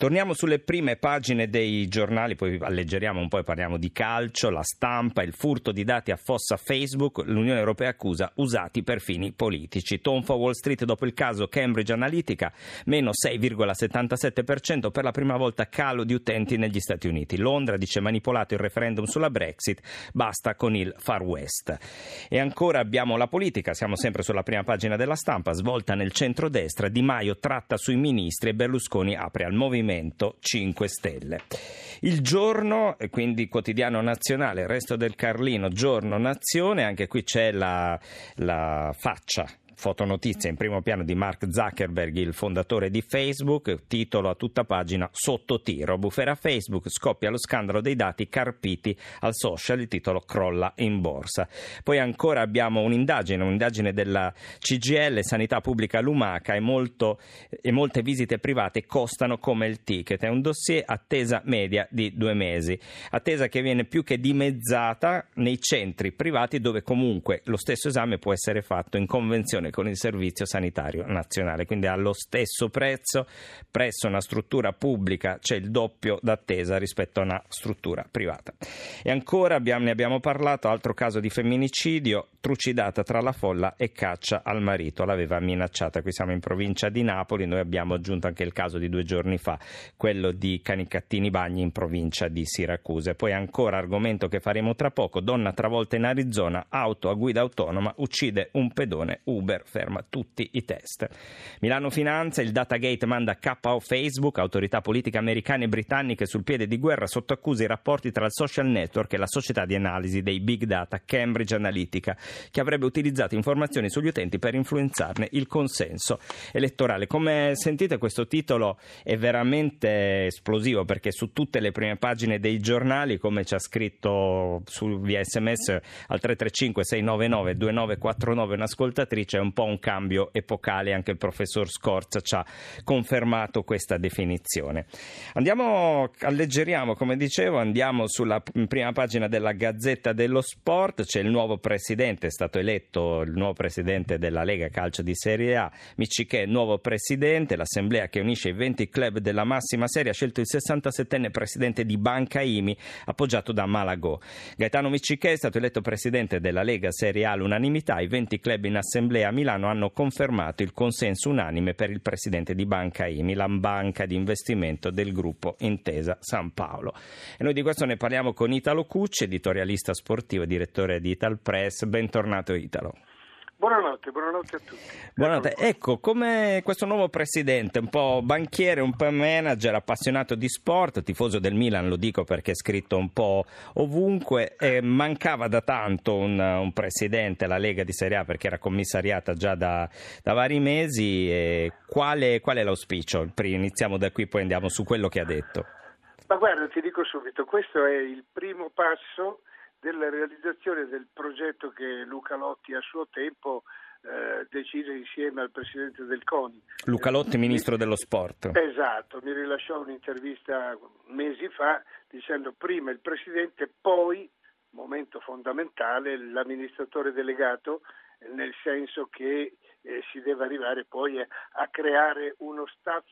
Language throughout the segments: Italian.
Torniamo sulle prime pagine dei giornali, poi alleggeriamo un po' e parliamo di calcio, la stampa, il furto di dati a fossa Facebook, l'Unione Europea accusa usati per fini politici. Tonfa Wall Street dopo il caso Cambridge Analytica, meno 6,77% per la prima volta calo di utenti negli Stati Uniti. Londra dice manipolato il referendum sulla Brexit, basta con il Far West. E ancora abbiamo la politica, siamo sempre sulla prima pagina della stampa, svolta nel centrodestra, Di Maio tratta sui ministri e Berlusconi apre al movimento Movimento 5 Stelle. Il giorno, quindi quotidiano nazionale, il resto del Carlino, giorno nazione, anche qui c'è la, la faccia Fotonotizia in primo piano di Mark Zuckerberg, il fondatore di Facebook, titolo a tutta pagina sotto tiro. Bufera Facebook, scoppia lo scandalo dei dati carpiti al social, il titolo crolla in borsa. Poi ancora abbiamo un'indagine, un'indagine della CGL, Sanità Pubblica Lumaca e, molto, e molte visite private costano come il ticket. È un dossier attesa media di due mesi, attesa che viene più che dimezzata nei centri privati dove comunque lo stesso esame può essere fatto in convenzione con il Servizio Sanitario Nazionale, quindi allo stesso prezzo presso una struttura pubblica c'è il doppio d'attesa rispetto a una struttura privata. E ancora abbiamo, ne abbiamo parlato, altro caso di femminicidio, trucidata tra la folla e caccia al marito, l'aveva minacciata, qui siamo in provincia di Napoli, noi abbiamo aggiunto anche il caso di due giorni fa, quello di Canicattini Bagni in provincia di Siracuse. Poi ancora argomento che faremo tra poco, donna travolta in Arizona, auto a guida autonoma, uccide un pedone Uber Twitter ferma tutti i test. Milano Finanza, il Datagate manda KO Facebook, autorità politiche americane e britanniche sul piede di guerra sotto accusa i rapporti tra il social network e la società di analisi dei big data Cambridge Analytica, che avrebbe utilizzato informazioni sugli utenti per influenzarne il consenso elettorale. Come sentite questo titolo è veramente esplosivo perché su tutte le prime pagine dei giornali, come ci ha scritto su, via sms al 335 699 2949 un'ascoltatrice, è un un po' un cambio epocale, anche il professor Scorza ci ha confermato questa definizione. Andiamo, alleggeriamo, come dicevo, andiamo sulla prima pagina della Gazzetta dello Sport, c'è il nuovo presidente, è stato eletto il nuovo presidente della Lega Calcio di Serie A, Michiché, nuovo presidente, l'assemblea che unisce i 20 club della massima serie ha scelto il 67enne presidente di Banca Imi, appoggiato da Malagò. Gaetano Michiché è stato eletto presidente della Lega Serie A all'unanimità, i 20 club in assemblea Milano hanno confermato il consenso unanime per il presidente di Banca IMI, la banca di investimento del gruppo Intesa San Paolo. E noi di questo ne parliamo con Italo Cucci, editorialista sportivo e direttore di Ital Press. Bentornato Italo. Buonanotte, buonanotte a tutti. Buonanotte. Ecco, come questo nuovo presidente, un po' banchiere, un po' manager, appassionato di sport, tifoso del Milan, lo dico perché è scritto un po' ovunque, eh, mancava da tanto un, un, presidente, la Lega di Serie A, perché era commissariata già da, da vari mesi. Eh, quale, qual è l'auspicio? Iniziamo da qui, poi andiamo su quello che ha detto. Ma guarda, ti dico subito, questo è il primo passo della realizzazione del progetto che Luca Lotti a suo tempo eh, decise insieme al presidente del CONI. Luca Lotti, ministro dello sport. Esatto, mi rilasciò un'intervista mesi fa dicendo prima il presidente, poi, momento fondamentale, l'amministratore delegato, nel senso che eh, si deve arrivare poi a, a creare uno staff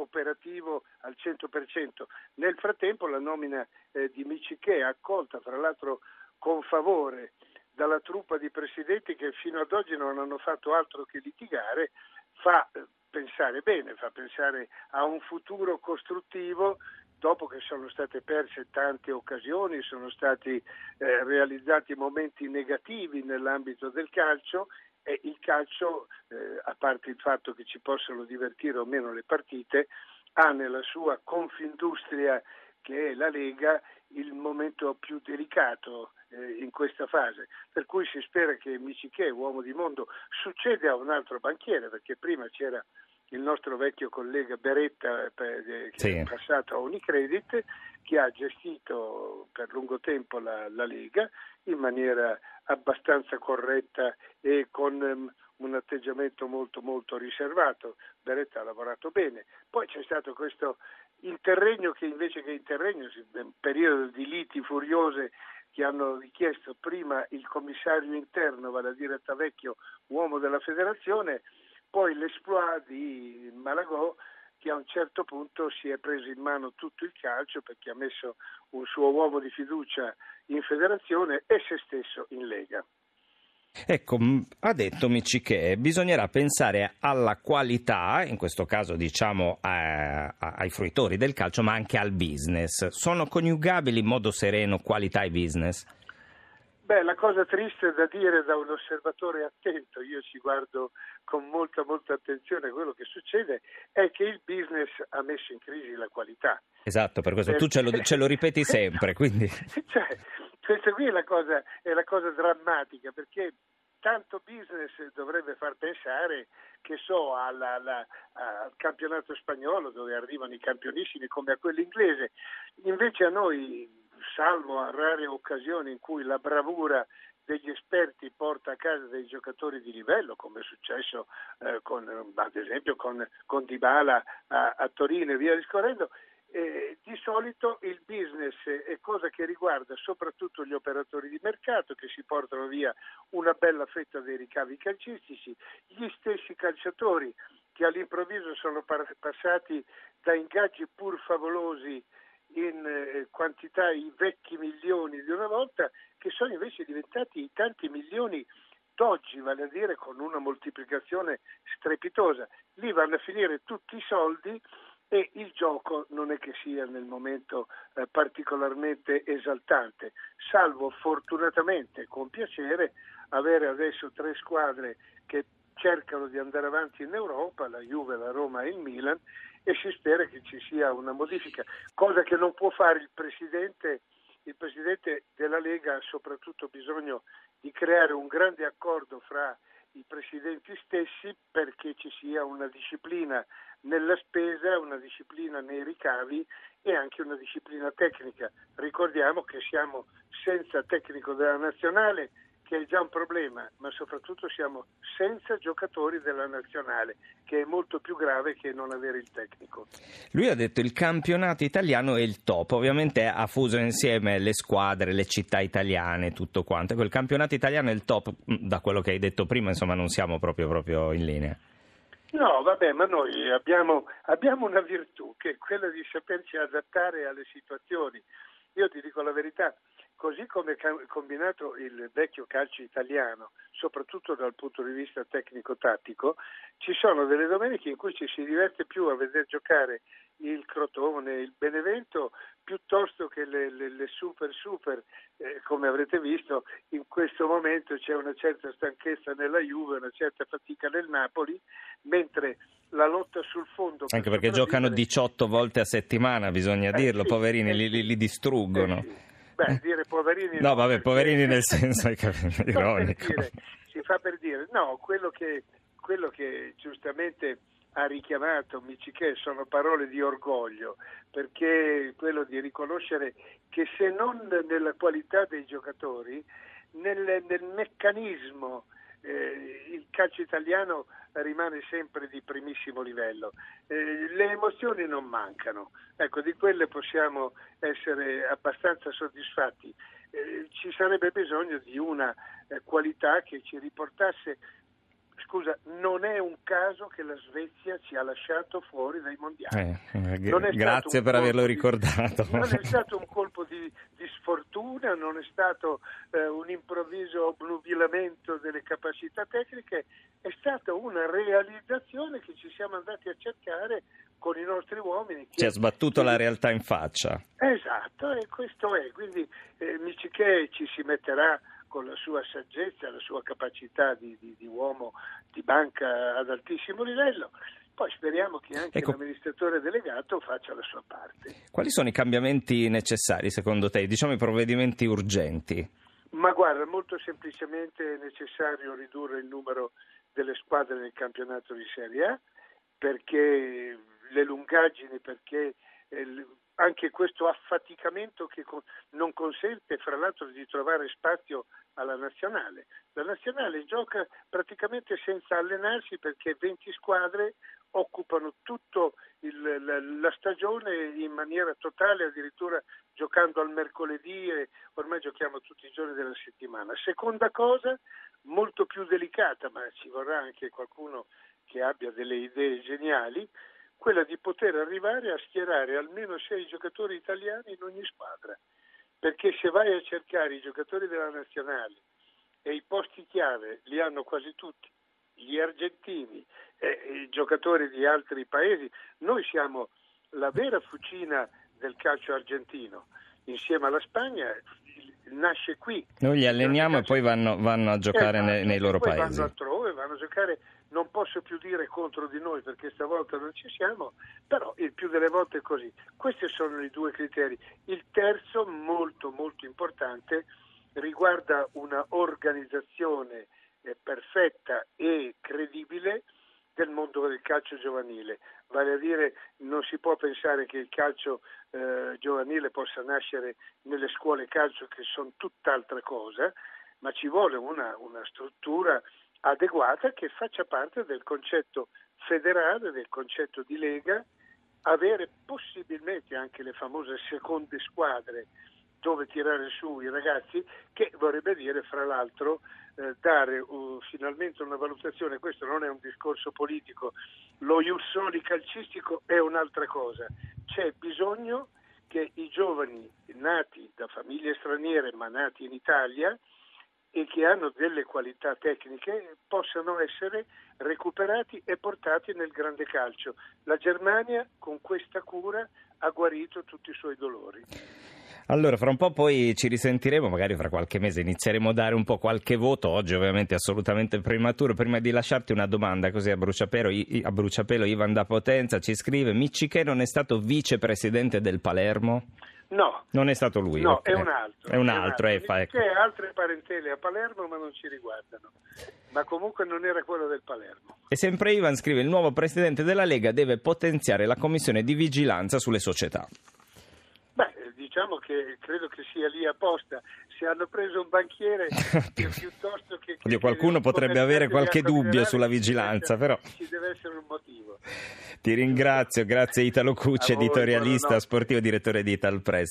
operativo al 100%. Nel frattempo la nomina eh, di Michiché, accolta tra l'altro con favore dalla truppa di presidenti che fino ad oggi non hanno fatto altro che litigare, fa eh, pensare bene, fa pensare a un futuro costruttivo dopo che sono state perse tante occasioni, sono stati eh, realizzati momenti negativi nell'ambito del calcio e il calcio, eh, a parte il fatto che ci possano divertire o meno le partite, ha nella sua confindustria che è la Lega il momento più delicato eh, in questa fase, per cui si spera che Michiché, uomo di mondo, succeda a un altro banchiere, perché prima c'era il nostro vecchio collega Beretta eh, che sì. è passato a Unicredit, che ha gestito per lungo tempo la, la Lega in maniera abbastanza corretta e con um, un atteggiamento molto molto riservato. Beretta ha lavorato bene. Poi c'è stato questo interregno che invece che interregno, un periodo di liti furiose che hanno richiesto prima il commissario interno, vale a dire Tavecchio, uomo della federazione, poi l'esploit di Malagò che a un certo punto si è preso in mano tutto il calcio perché ha messo un suo uomo di fiducia in federazione e se stesso in Lega. Ecco, ha detto Mici bisognerà pensare alla qualità, in questo caso diciamo a, ai fruitori del calcio, ma anche al business. Sono coniugabili in modo sereno qualità e business? Beh, la cosa triste da dire da un osservatore attento, io ci guardo con molta molta attenzione a quello che succede, è che il business ha messo in crisi la qualità. Esatto, per questo Perché... tu ce lo, ce lo, ripeti sempre, quindi... cioè, questa qui è la, cosa, è la cosa drammatica, perché tanto business dovrebbe far pensare, che so, alla, alla, al campionato spagnolo dove arrivano i campionissimi come a quello inglese. Invece a noi salvo a rare occasioni in cui la bravura degli esperti porta a casa dei giocatori di livello, come è successo eh, con, ad esempio con, con Dybala a, a, Torino e via discorrendo, eh, di solito il business è cosa che riguarda soprattutto gli operatori di mercato che si portano via una bella fetta dei ricavi calcistici, gli stessi calciatori che all'improvviso sono passati da ingaggi pur favolosi in eh, quantità i vecchi milioni di una volta che sono invece diventati i tanti milioni d'oggi, vale a dire con una moltiplicazione strepitosa. Lì vanno a finire tutti i soldi e il gioco non è che sia nel momento eh, particolarmente esaltante, salvo fortunatamente con piacere avere adesso tre squadre che cercano di andare avanti in Europa, la Juve, la Roma e il Milan, e si spera che ci sia una modifica, cosa che non può fare il Presidente. Il Presidente della Lega ha soprattutto bisogno di creare un grande accordo fra i presidenti stessi perché ci sia una disciplina nella spesa, una disciplina nei ricavi e anche una disciplina tecnica. Ricordiamo che siamo senza tecnico della nazionale, che è già un problema, ma soprattutto siamo senza giocatori della nazionale, che è molto più grave che non avere il tecnico. Lui ha detto il campionato italiano è il top, ovviamente ha fuso insieme le squadre, le città italiane, tutto quanto. Ecco, il campionato italiano è il top, mm, da quello che hai detto prima, insomma non siamo proprio, proprio in linea. No, vabbè, ma noi abbiamo, abbiamo una virtù che è quella di saperci adattare alle situazioni. Io ti dico la verità, così come è combinato il vecchio calcio italiano, soprattutto dal punto di vista tecnico-tattico, ci sono delle domeniche in cui ci si diverte più a vedere giocare il Crotone, il Benevento, piuttosto che le, le, le super super, eh, come avrete visto, in questo momento c'è una certa stanchezza nella Juve, una certa fatica nel Napoli, mentre la lotta sul fondo... Anche perché giocano 18 volte a settimana, bisogna eh, dirlo, sì, poverini, eh, li, li, distruggono. Eh, sì. Beh, eh. dire poverini... No, vabbè, poverini nel senso ironico. Dire, si fa per dire, no, quello che, quello che giustamente ha richiamato Michiché sono parole di orgoglio, perché quello di riconoscere che se non nella qualità dei giocatori, nel, nel meccanismo eh, il calcio italiano rimane sempre di primissimo livello. Eh, le emozioni non mancano, ecco, di quelle possiamo essere abbastanza soddisfatti. Eh, ci sarebbe bisogno di una eh, qualità che ci riportasse scusa, non è un caso che la Svezia ci ha lasciato fuori dai mondiali. Eh, g- grazie per averlo ricordato. Di, non è stato un colpo di, di sfortuna, non è stato eh, un improvviso obnubilamento delle capacità tecniche, è stata una realizzazione che ci siamo andati a cercare con i nostri uomini. Ci ha sbattuto la realtà in faccia. Esatto, e questo è. Quindi eh, Michiché ci si metterà con la sua saggezza, la sua capacità di, di, di uomo di banca ad altissimo livello. Poi speriamo che anche ecco. l'amministratore delegato faccia la sua parte. Quali sono i cambiamenti necessari secondo te, diciamo i provvedimenti urgenti? Ma guarda, molto semplicemente è necessario ridurre il numero delle squadre nel campionato di Serie A perché le lungaggini, perché eh, anche questo affaticamento che non consente fra l'altro di trovare spazio alla nazionale. La nazionale gioca praticamente senza allenarsi perché 20 squadre occupano tutta la, la, stagione in maniera totale, addirittura giocando al mercoledì e ormai giochiamo tutti i giorni della settimana. Seconda cosa, molto più delicata, ma ci vorrà anche qualcuno che abbia delle idee geniali, quella di poter arrivare a schierare almeno sei giocatori italiani in ogni squadra, perché se vai a cercare i giocatori della nazionale e i posti chiave li hanno quasi tutti, gli argentini e i giocatori di altri paesi, noi siamo la vera fucina del calcio argentino, insieme alla Spagna nasce qui. Noi li alleniamo e poi vanno, vanno a giocare esatto, nei, nei, loro poi paesi. Vanno altrove, vanno a giocare, non posso più dire contro di noi perché stavolta non ci siamo, però il più delle volte è così. Questi sono i due criteri. Il terzo, molto molto importante, riguarda una organizzazione eh, perfetta e credibile del mondo del calcio giovanile, vale a dire non si può pensare che il calcio eh, giovanile possa nascere nelle scuole calcio che sono tutt'altra cosa, ma ci vuole una, una struttura adeguata che faccia parte del concetto federale, del concetto di lega, avere possibilmente anche le famose seconde squadre dove tirare su i ragazzi, che vorrebbe dire fra l'altro eh, dare uh, finalmente una valutazione, questo non è un discorso politico, lo Jussoli calcistico è un'altra cosa, c'è bisogno che i giovani nati da famiglie straniere ma nati in Italia e che hanno delle qualità tecniche possano essere recuperati e portati nel grande calcio. La Germania con questa cura ha guarito tutti i suoi dolori. Allora, fra un po' poi ci risentiremo, magari fra qualche mese inizieremo a dare un po' qualche voto, oggi ovviamente assolutamente prematuro. Prima di lasciarti una domanda così a bruciapelo, a bruciapelo Ivan da Potenza ci scrive, Micciche non è stato vicepresidente del Palermo? No. Non è stato lui? No, okay. è un altro. È un altro, è un altro. Eh, C'è altre parentele a Palermo ma non ci riguardano. Ma comunque non era quello del Palermo. E sempre Ivan scrive, il nuovo presidente della Lega deve potenziare la commissione di vigilanza sulle società diciamo che credo che sia lì apposta. Se hanno preso un banchiere piuttosto che... che qualcuno potrebbe avere qualche dubbio sulla vigilanza, però... Ci deve essere un motivo. Ti ringrazio, grazie Italo Cucci, editorialista sportivo, direttore di Ital Press.